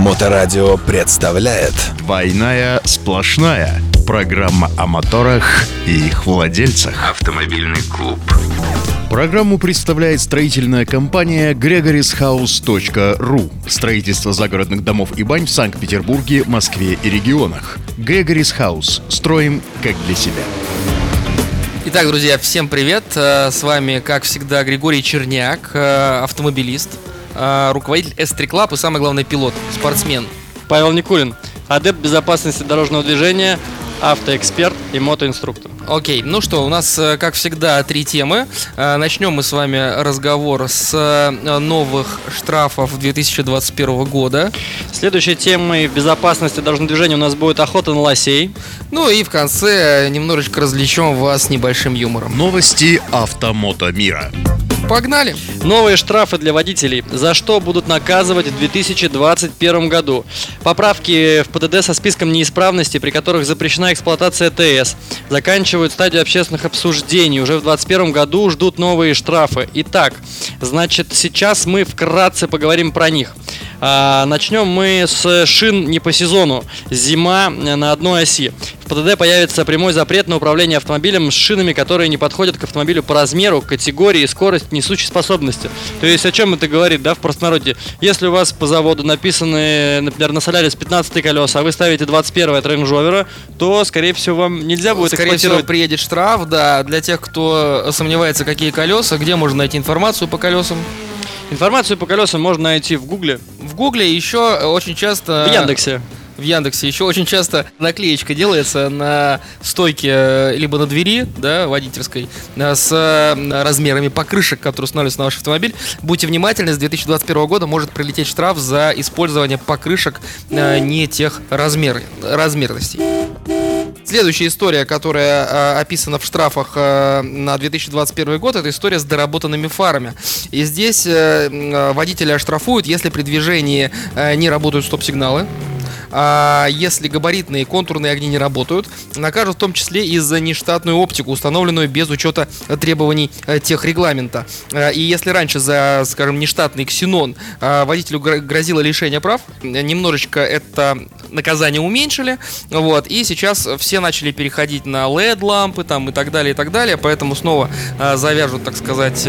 Моторадио представляет. «Двойная сплошная» Программа о моторах и их владельцах. Автомобильный клуб. Программу представляет строительная компания gregorishouse.ru Строительство загородных домов и бань в Санкт-Петербурге, Москве и регионах. Gregory's House. Строим как для себя. Итак, друзья, всем привет. Э, С вами, как всегда, Григорий Черняк, э, автомобилист, руководитель S3 Club и, самое главное, пилот, спортсмен. Павел Никулин, адепт безопасности дорожного движения, автоэксперт и мотоинструктор. Окей, ну что, у нас, э, как всегда, три темы. Э, Начнем мы с вами разговор с э, новых штрафов 2021 года. Следующей темой в безопасности дорожного движения у нас будет охота на лосей. Ну и в конце немножечко развлечем вас небольшим юмором. Новости автомото мира. Погнали! Новые штрафы для водителей. За что будут наказывать в 2021 году? Поправки в ПДД со списком неисправностей, при которых запрещена эксплуатация ТС, заканчивают стадию общественных обсуждений. Уже в 2021 году ждут новые штрафы. Итак, значит, сейчас мы вкратце поговорим про них. А, начнем мы с шин не по сезону. Зима на одной оси. ПДД появится прямой запрет на управление автомобилем с шинами, которые не подходят к автомобилю по размеру, категории, скорость, несущей способности. То есть о чем это говорит, да, в простонародье? Если у вас по заводу написаны, например, на Солярис 15 колеса, а вы ставите 21 от Range Rover, то, скорее всего, вам нельзя будет Скорее всего, приедет штраф, да, для тех, кто сомневается, какие колеса, где можно найти информацию по колесам. Информацию по колесам можно найти в Гугле, В Гугле еще очень часто... в Яндексе. В Яндексе еще очень часто наклеечка делается на стойке э, либо на двери, да, водительской, э, с э, размерами покрышек, которые устанавливаются на ваш автомобиль. Будьте внимательны, с 2021 года может прилететь штраф за использование покрышек не тех размер, размерностей. Следующая история, которая э, описана в штрафах э, на 2021 год, это история с доработанными фарами. И здесь э, водителя оштрафуют, если при движении э, не работают стоп-сигналы. А если габаритные и контурные огни не работают, накажут в том числе и за нештатную оптику, установленную без учета требований э, техрегламента. Э, И если раньше за, скажем, нештатный ксенон э, водителю гро- грозило лишение прав, немножечко это наказание уменьшили, вот, и сейчас все начали переходить на LED-лампы там и так далее, и так далее, поэтому снова завяжут, так сказать,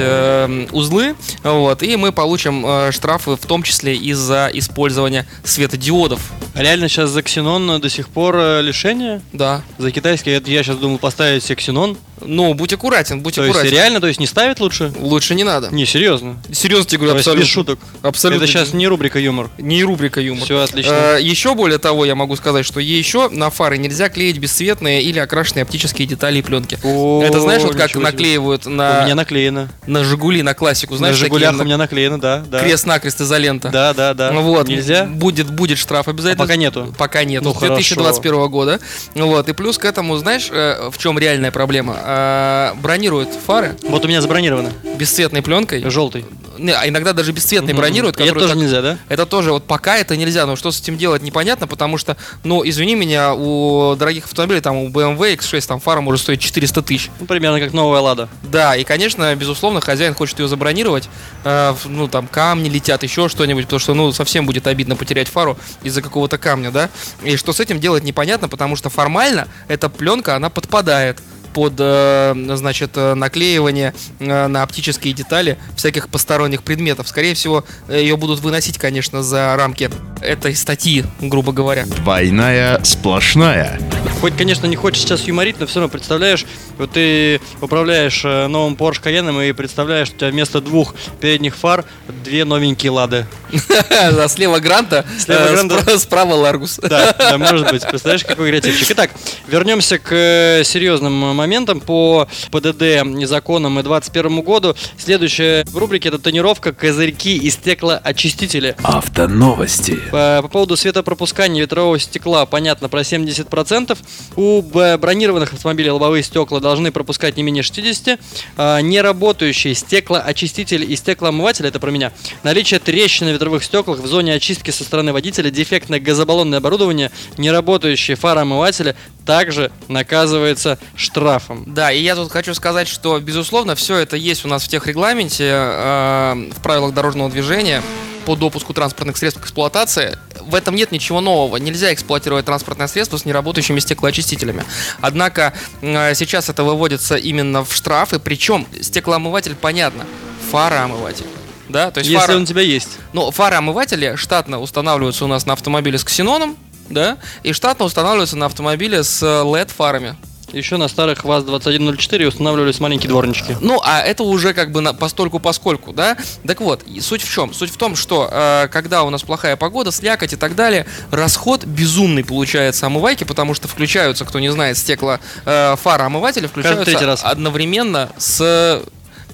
узлы, вот, и мы получим штрафы в том числе из-за использования светодиодов. Реально сейчас за ксенон до сих пор э, лишение? Да. За китайский, это я сейчас думал поставить себе ксенон. Ну, будь аккуратен, будь То есть аккуратен. реально, то есть не ставить лучше? Лучше не надо. Не, серьезно. Серьезно тебе То говорю, есть абсолютно. без шуток. Абсолютно. Это сейчас не рубрика юмор. не рубрика юмор. Все отлично. Э, еще более того, я могу сказать, что еще на фары нельзя клеить бесцветные или окрашенные оптические детали и пленки. О, Это знаешь, вот как наклеивают У на, меня наклеено. на Жигули, на классику, знаешь, на Жигулях такие у меня наклеено, да, да. крест-накрест изолента. Да, да, да. Ну Вот, Нельзя? Будет, будет штраф обязательно. А пока нету? Пока нет. Ну, с 2021 года. Вот. И плюс к этому, знаешь, э, в чем реальная проблема? Э, Бронируют фары Вот у меня забронировано. бесцветной пленкой. Желтый. Не, а иногда даже бесцветные бронируют. И это тоже так- нельзя, да? Это тоже вот пока это нельзя, но что с этим делать непонятно, потому что, ну, извини меня, у дорогих автомобилей, там, у BMW X6, там, фара может стоить 400 тысяч. Ну, примерно как новая Лада. Да, и, конечно, безусловно, хозяин хочет ее забронировать, э, ну, там, камни летят, еще что-нибудь, потому что, ну, совсем будет обидно потерять фару из-за какого-то камня, да, и что с этим делать непонятно, потому что формально эта пленка, она подпадает под, э, значит, э, наклеивание э, на оптические детали всяких посторонних предметов. Скорее всего, ее будут выносить, конечно, за рамки этой статьи, грубо говоря. Двойная сплошная. Хоть, конечно, не хочешь сейчас юморить, но все равно представляешь, вот ты управляешь э, новым Porsche Cayenne и представляешь, что у тебя вместо двух передних фар две новенькие Лады. А Слева Гранта, Слева э, справа Ларгус. Да, да, может быть. Представляешь, какой креативчик. Итак, вернемся к э, серьезным моментам по ПДД законам и 2021 году. Следующая в рубрике это тонировка козырьки и стеклоочистители. Автоновости По, по поводу светопропускания ветрового стекла, понятно, про 70%. У б- бронированных автомобилей лобовые стекла должны пропускать не менее 60. А, неработающие стеклоочиститель и стеклоомыватель, это про меня. Наличие трещин на ветровых стеклах в зоне очистки со стороны водителя, дефектное газобаллонное оборудование, неработающие фароомыватели также наказывается штрафом. Да, и я тут хочу сказать, что, безусловно, все это есть у нас в техрегламенте, э, в правилах дорожного движения по допуску транспортных средств к эксплуатации. в этом нет ничего нового. Нельзя эксплуатировать транспортное средство с неработающими стеклоочистителями. Однако э, сейчас это выводится именно в штрафы, причем стеклоомыватель, понятно, фароомыватель. Да, то есть Если фара- он у тебя есть. ну, фароомыватели штатно устанавливаются у нас на автомобиле с ксеноном, да, и штатно устанавливаются на автомобиле с LED-фарами. Еще на старых ВАЗ-2104 устанавливались маленькие дворнички. Ну, а это уже как бы на, постольку поскольку, да? Так вот, суть в чем? Суть в том, что э, когда у нас плохая погода, слякоть и так далее, расход безумный получается омывайки, потому что включаются, кто не знает, стекла э, фароомыватели включаются третий раз. одновременно с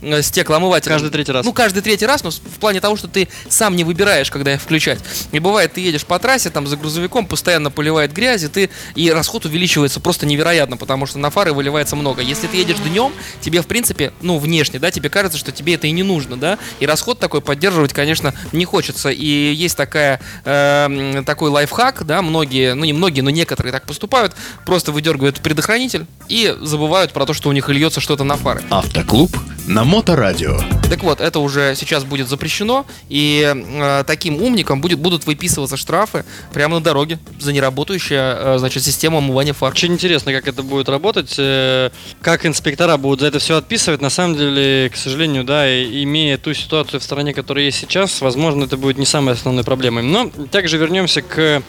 э, стеклоомывателем. Каждый третий раз. Ну, каждый третий раз, но в плане того, что ты сам не выбираешь, когда их включать. И бывает, ты едешь по трассе, там за грузовиком постоянно поливает грязи, ты и расход увеличивается просто невероятно, потому что на фары выливается много. Если ты едешь днем, тебе, в принципе, ну, внешне, да, тебе кажется, что тебе это и не нужно, да, и расход такой поддерживать, конечно, не хочется. И есть такая, э, такой лайфхак, да, многие, ну, не многие, но некоторые так поступают, просто выдергивают предохранитель и забывают про то, что у них льется что-то на фары. Автоклуб на Моторадио. Так вот, это уже сейчас будет запрещено, и э, таким умникам будет, будут выписываться штрафы прямо на дороге за неработающая, э, значит, система омывания фар. Очень интересно, как это будет работать, э, как инспектора будут за это все отписывать. На самом деле, к сожалению, да, и- имея ту ситуацию в стране, которая есть сейчас, возможно, это будет не самой основной проблемой. Но также вернемся к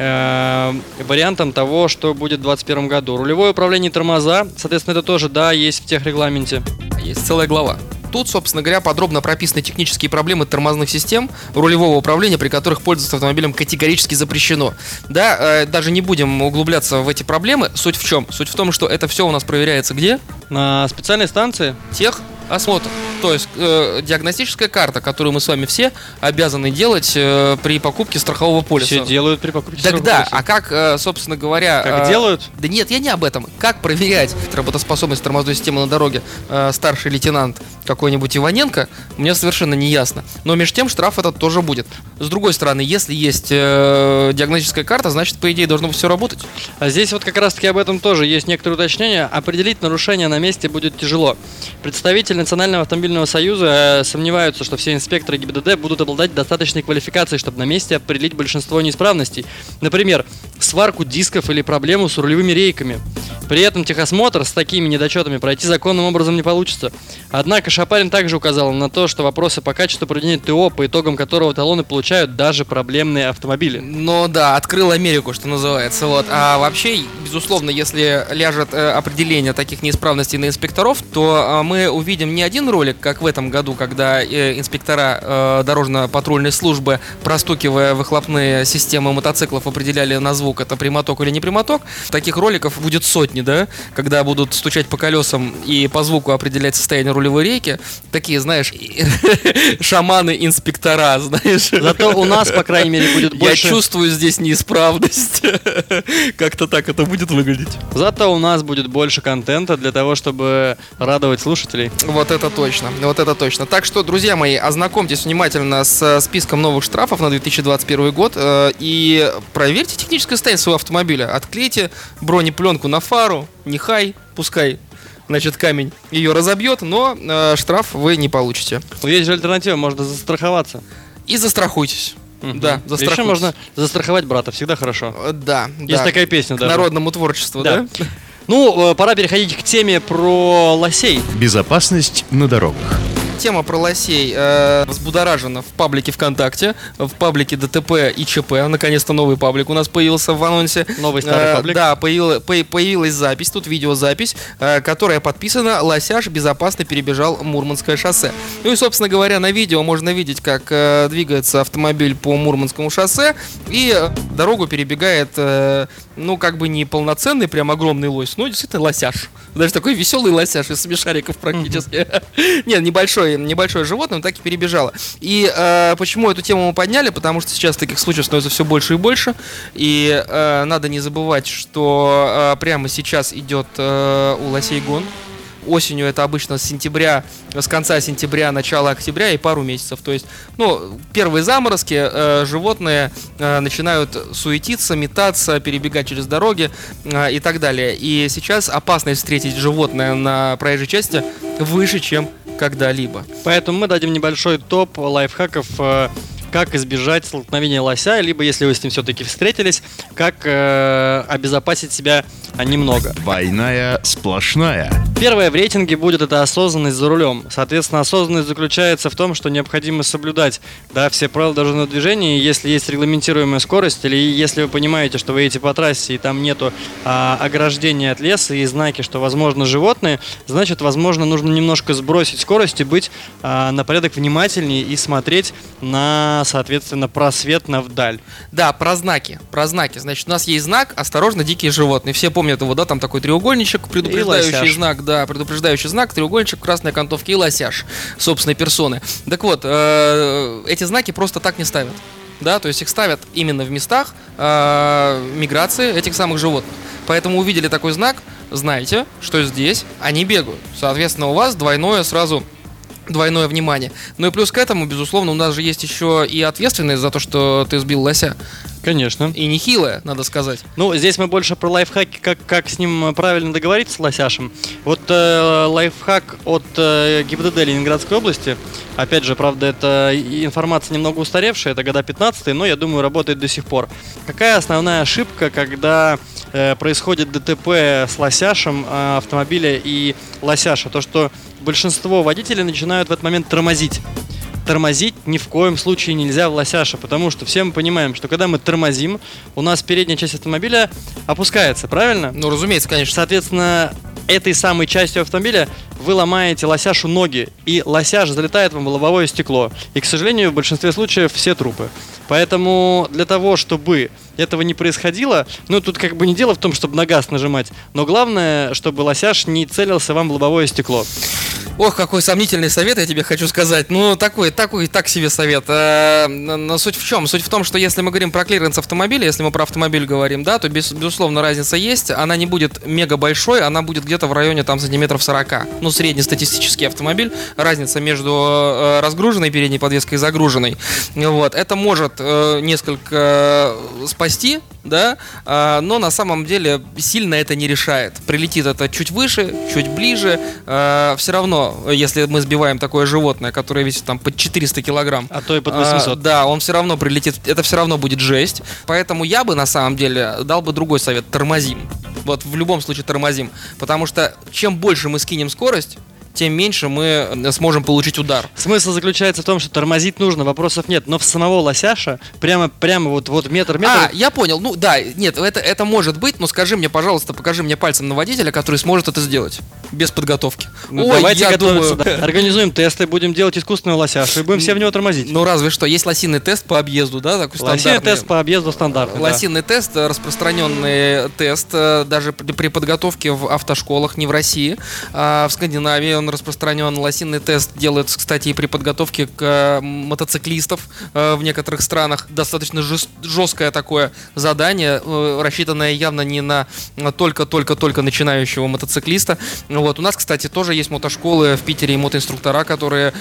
э, вариантам того, что будет в 2021 году. Рулевое управление тормоза, соответственно, это тоже, да, есть в техрегламенте. Есть целая глава. Тут, собственно говоря, подробно прописаны технические проблемы тормозных систем рулевого управления, при которых пользоваться автомобилем категорически запрещено. Да, э, даже не будем углубляться в эти проблемы. Суть в чем? Суть в том, что это все у нас проверяется где? На специальной станции Тех осмотр. То есть э, диагностическая карта, которую мы с вами все обязаны делать э, при покупке страхового полиса. все делают при покупке Так да, страхового а как, э, собственно говоря... Как э, делают? Да нет, я не об этом. Как проверять работоспособность тормозной системы на дороге э, старший лейтенант какой-нибудь Иваненко, мне совершенно не ясно. Но между тем штраф этот тоже будет. С другой стороны, если есть э, диагностическая карта, значит, по идее, должно все работать. А здесь вот как раз-таки об этом тоже есть некоторые уточнения. Определить нарушение на месте будет тяжело. Представители Национального автомобильного союза э, сомневаются, что все инспекторы ГИБДД будут обладать достаточной квалификацией, чтобы на месте определить большинство неисправностей. Например, сварку дисков или проблему с рулевыми рейками. При этом техосмотр с такими недочетами пройти законным образом не получится. Однако Шапарин также указал на то, что вопросы по качеству проведения ТО, по итогам которого талоны получают даже проблемные автомобили. Но да, открыл Америку, что называется. Вот. А вообще, безусловно, если ляжет э, определение таких неисправностей на инспекторов, то э, мы увидим не один ролик, как в этом году, когда э, инспектора э, дорожно-патрульной службы, простукивая выхлопные системы мотоциклов, определяли на звук, это прямоток или не прямоток. Таких роликов будет сотни, да, когда будут стучать по колесам и по звуку определять состояние рулевой рейки. Такие, знаешь, шаманы-инспектора, знаешь. Зато у нас, по крайней мере, будет больше... Я чувствую здесь неисправность. Как-то так это будет выглядеть. Зато у нас будет больше контента для того, чтобы радовать слушателей. Вот это точно, вот это точно. Так что, друзья мои, ознакомьтесь внимательно с э, списком новых штрафов на 2021 год э, и проверьте техническое состояние своего автомобиля. Отклейте бронепленку на фару, нехай, пускай значит, камень ее разобьет, но э, штраф вы не получите. Ну, Есть же альтернатива, можно застраховаться. И застрахуйтесь. Да, Еще застрахуйтесь. можно застраховать брата, всегда хорошо. Э, Да, Есть да. такая песня К даже. народному творчеству, Да. да? Ну, э, пора переходить к теме про лосей. Безопасность на дорогах. Тема про лосей э, взбудоражена в паблике ВКонтакте, в паблике ДТП и ЧП. Наконец-то новый паблик у нас появился в анонсе. Новый старый Э, паблик. Да, появила- по- появилась запись, тут видеозапись, э, которая подписана «Лосяж безопасно перебежал Мурманское шоссе». Ну и, собственно говоря, на видео можно видеть, как э, двигается автомобиль по Мурманскому шоссе, и дорогу перебегает, э, ну, как бы не полноценный, прям огромный лось, но действительно лосяж. Даже такой веселый лосяж из смешариков практически. Нет, небольшое, небольшое животное, но так и перебежало. И э, почему эту тему мы подняли? Потому что сейчас таких случаев становится все больше и больше. И э, надо не забывать, что э, прямо сейчас идет э, у лосей гон. Осенью это обычно с сентября, с конца сентября, начала октября и пару месяцев. То есть, ну, первые заморозки, э, животные э, начинают суетиться, метаться, перебегать через дороги э, и так далее. И сейчас опасность встретить животное на проезжей части выше, чем когда-либо. Поэтому мы дадим небольшой топ лайфхаков э, как избежать столкновения лося, либо если вы с ним все-таки встретились, как э, обезопасить себя немного. Двойная сплошная. Первое в рейтинге будет это осознанность за рулем. Соответственно, осознанность заключается в том, что необходимо соблюдать да, все правила дорожного движения. И Если есть регламентируемая скорость, или если вы понимаете, что вы едете по трассе и там нету а, ограждения от леса и знаки, что возможно животные, значит, возможно, нужно немножко сбросить скорость и быть а, на порядок внимательнее и смотреть на, соответственно, просвет на вдаль. Да, про знаки. Про знаки. Значит, у нас есть знак «Осторожно, дикие животные». Все помнят его, да? Там такой треугольничек, предупреждающий знак, да, предупреждающий знак, треугольничек, красной окантовке и лосяш собственной персоны. Так вот, э, эти знаки просто так не ставят. Да, то есть их ставят именно в местах э, миграции этих самых животных. Поэтому увидели такой знак, знаете, что здесь они бегают. Соответственно, у вас двойное сразу двойное внимание. Ну и плюс к этому, безусловно, у нас же есть еще и ответственность за то, что ты сбил лося. Конечно. И нехилая, надо сказать. Ну, здесь мы больше про лайфхаки, как, как с ним правильно договориться с лосяшем. Вот э, лайфхак от э, ГИБДД Ленинградской области. Опять же, правда, это информация немного устаревшая, это года 15 но я думаю, работает до сих пор. Какая основная ошибка, когда э, происходит ДТП с лосяшем э, автомобиля и лосяша? То, что большинство водителей начинают в этот момент тормозить тормозить ни в коем случае нельзя в лосяша, потому что все мы понимаем, что когда мы тормозим, у нас передняя часть автомобиля опускается, правильно? Ну, разумеется, конечно. Соответственно, этой самой частью автомобиля вы ломаете лосяшу ноги, и лосяш залетает вам в лобовое стекло. И, к сожалению, в большинстве случаев все трупы. Поэтому для того, чтобы этого не происходило, ну тут как бы не дело в том, чтобы на газ нажимать, но главное, чтобы лосяш не целился вам в лобовое стекло. Ох, какой сомнительный совет я тебе хочу сказать. Ну, такой, такой, так себе совет. Э, Но суть в чем? Суть в том, что если мы говорим про клиренс автомобиля, если мы про автомобиль говорим, да, то без, безусловно разница есть. Она не будет мега большой, она будет где-то в районе там сантиметров 40. Ну, среднестатистический автомобиль. Разница между э, разгруженной передней подвеской и загруженной. Вот. Это может э, несколько спасти, да, но на самом деле сильно это не решает. Прилетит это чуть выше, чуть ближе, все равно, если мы сбиваем такое животное, которое весит там под 400 килограмм, А то и под а, 800. да, он все равно прилетит, это все равно будет жесть. Поэтому я бы на самом деле дал бы другой совет: тормозим. Вот в любом случае тормозим. Потому что чем больше мы скинем скорость, тем меньше мы э, сможем получить удар. Смысл заключается в том, что тормозить нужно, вопросов нет. Но в самого лосяша прямо, прямо вот, вот метр метр. А, я понял. Ну да, нет, это, это может быть, но скажи мне, пожалуйста, покажи мне пальцем на водителя, который сможет это сделать. Без подготовки. Ну, Ой, давайте я готовиться. думаю- да. Организуем тесты, будем делать искусственного лосяша и будем все в него тормозить. Ну разве что, есть лосиный тест по объезду, да, такой Лосиный тест по объезду стандартный. да. Лосиный тест, э, распространенный тест, э, даже при подготовке в автошколах, не в России, а в Скандинавии он распространен. Лосиный тест делают, кстати, и при подготовке к э, мотоциклистов э, в некоторых странах. Достаточно жест- жесткое такое задание, э, рассчитанное явно не на только-только-только начинающего мотоциклиста. Вот. У нас, кстати, тоже есть мотошколы в Питере и мотоинструктора, которые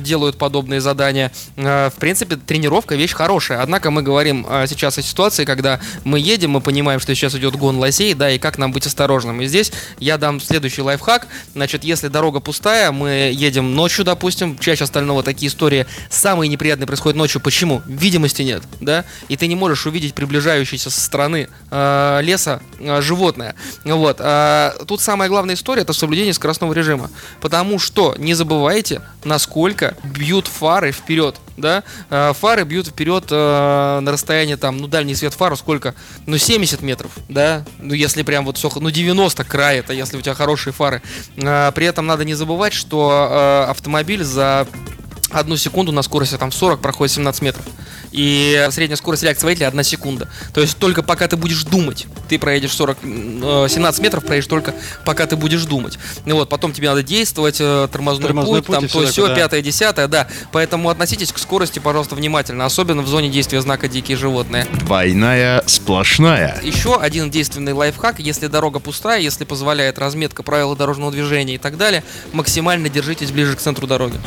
делают подобные задания. В принципе, тренировка вещь хорошая. Однако мы говорим сейчас о ситуации, когда мы едем, мы понимаем, что сейчас идет гон лосей, да, и как нам быть осторожным. И здесь я дам следующий лайфхак. Значит, если дорога пустая, мы едем ночью, допустим, чаще остального такие истории самые неприятные происходят ночью. Почему? Видимости нет, да, и ты не можешь увидеть приближающееся со стороны э, леса э, животное. Вот. А, тут самая главная история это соблюдение скоростного режима. Потому что не забывайте, насколько бьют фары вперед. Да? А, фары бьют вперед э, на расстояние там, ну, дальний свет фар сколько? Ну, 70 метров, да? Ну, если прям вот все, ну, 90 край это, если у тебя хорошие фары. А, при этом надо не забывать, что э, автомобиль за одну секунду на скорости там 40 проходит 17 метров. И средняя скорость реакции водителя 1 секунда. То есть только пока ты будешь думать, ты проедешь 40, э, 17 метров, проедешь только пока ты будешь думать. И вот, потом тебе надо действовать, э, тормозной, Тормозной путь, путь там то все, да. пятое, десятое, да. Поэтому относитесь к скорости, пожалуйста, внимательно, особенно в зоне действия знака «Дикие животные». Двойная сплошная. Еще один действенный лайфхак, если дорога пустая, если позволяет разметка правил дорожного движения и так далее, максимально держитесь ближе к центру дороги.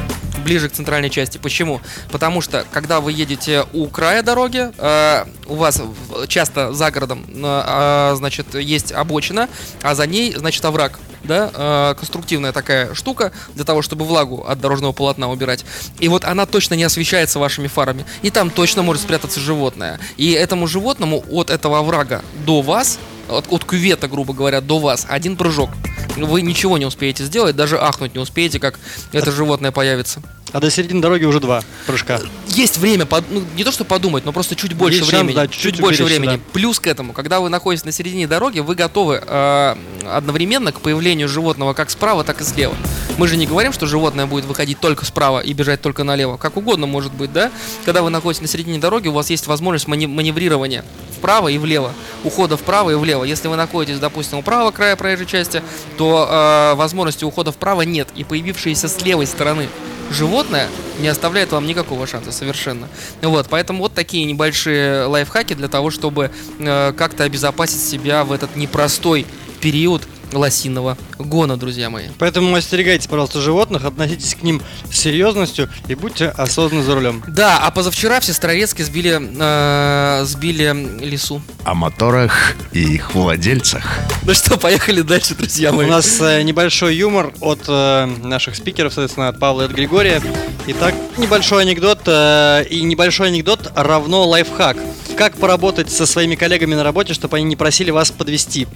Ближе к центральной части. Почему? Потому что, когда вы едете у края дороги, э, у вас часто за городом, э, а, значит, есть обочина, а за ней, значит, овраг. Да, э, конструктивная такая штука для того, чтобы влагу от дорожного полотна убирать. И вот она точно не освещается вашими фарами. И там точно может спрятаться животное. И этому животному от этого оврага до вас, от, от кювета, грубо говоря, до вас, один прыжок. Вы ничего не успеете сделать, даже ахнуть не успеете, как это животное появится. А до середины дороги уже два прыжка. Есть время, под- ну, не то что подумать, но просто чуть больше Есть шанс, времени. да, чуть, чуть-чуть больше времени. Плюс к этому, когда вы находитесь на середине дороги, вы готовы э, одновременно к появлению животного как справа, так и слева. Мы же не говорим, что животное будет выходить только справа и бежать только налево. Как угодно может быть, да? Когда вы находитесь на середине дороги, у вас есть возможность маневрирования вправо и влево, ухода вправо и влево. Если вы находитесь, допустим, у правого края проезжей части, то э, возможности ухода вправо нет. И появившиеся с левой стороны животное не оставляет вам никакого шанса совершенно. Вот, поэтому вот такие небольшие лайфхаки для того, чтобы э, как-то обезопасить себя в этот непростой период лосиного гона, друзья мои. Поэтому остерегайтесь, пожалуйста, животных, относитесь к ним с серьезностью и будьте осознанны за рулем. Да, а позавчера в Сестрорецке сбили, э, сбили лису. О моторах и их владельцах. Ну что, поехали дальше, друзья У мои. нас э, небольшой юмор от э, наших спикеров, соответственно, от Павла и от Григория. Итак, небольшой анекдот. э, и небольшой анекдот равно лайфхак. Как поработать со своими коллегами на работе, чтобы они не просили вас подвести?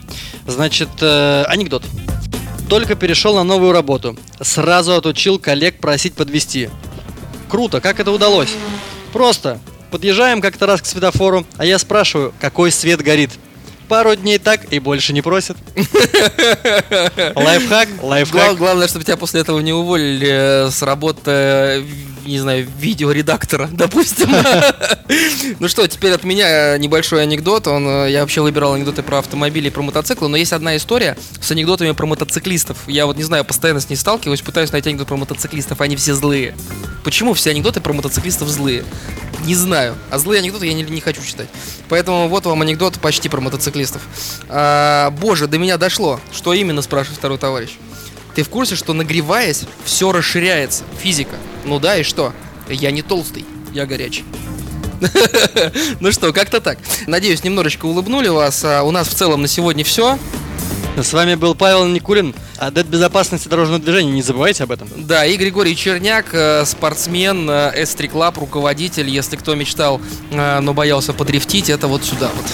Значит, э, анекдот. Только перешел на новую работу. Сразу отучил коллег просить подвести. Круто, как это удалось? Просто. Подъезжаем как-то раз к светофору, а я спрашиваю, какой свет горит. Пару дней так и больше не просят. Лайфхак, лайфхак. главное, чтобы тебя после этого не уволили э, с работы, э, не знаю, видеоредактора, допустим. Ну что, теперь от меня э, небольшой анекдот. Он, я вообще выбирал анекдоты про автомобили и про мотоциклы, но есть одна история с анекдотами про мотоциклистов. Я вот не знаю, постоянно с ней сталкиваюсь, пытаюсь найти анекдот про мотоциклистов, они все злые. Почему все анекдоты про мотоциклистов злые? Не знаю. А злые анекдоты я не, не хочу читать. Поэтому вот вам анекдот почти про мотоциклистов. А, боже, до меня дошло. Что именно, спрашивает второй товарищ. Ты в курсе, что нагреваясь, все расширяется? Физика. Ну да, и что? Я не толстый, я горячий. Ну что, как-то так. Надеюсь, немножечко улыбнули вас. А У нас в целом на сегодня все. С вами был Павел Никулин, адепт безопасности дорожного движения. Не забывайте об этом. Да, и Григорий Черняк, э, спортсмен, э, S3 Club, руководитель. Если кто мечтал, э, но боялся подрифтить, это вот сюда вот.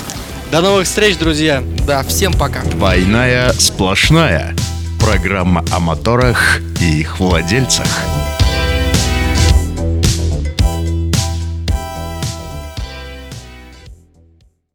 До новых встреч, друзья! Да, всем пока. Двойная сплошная. Программа о моторах и их владельцах.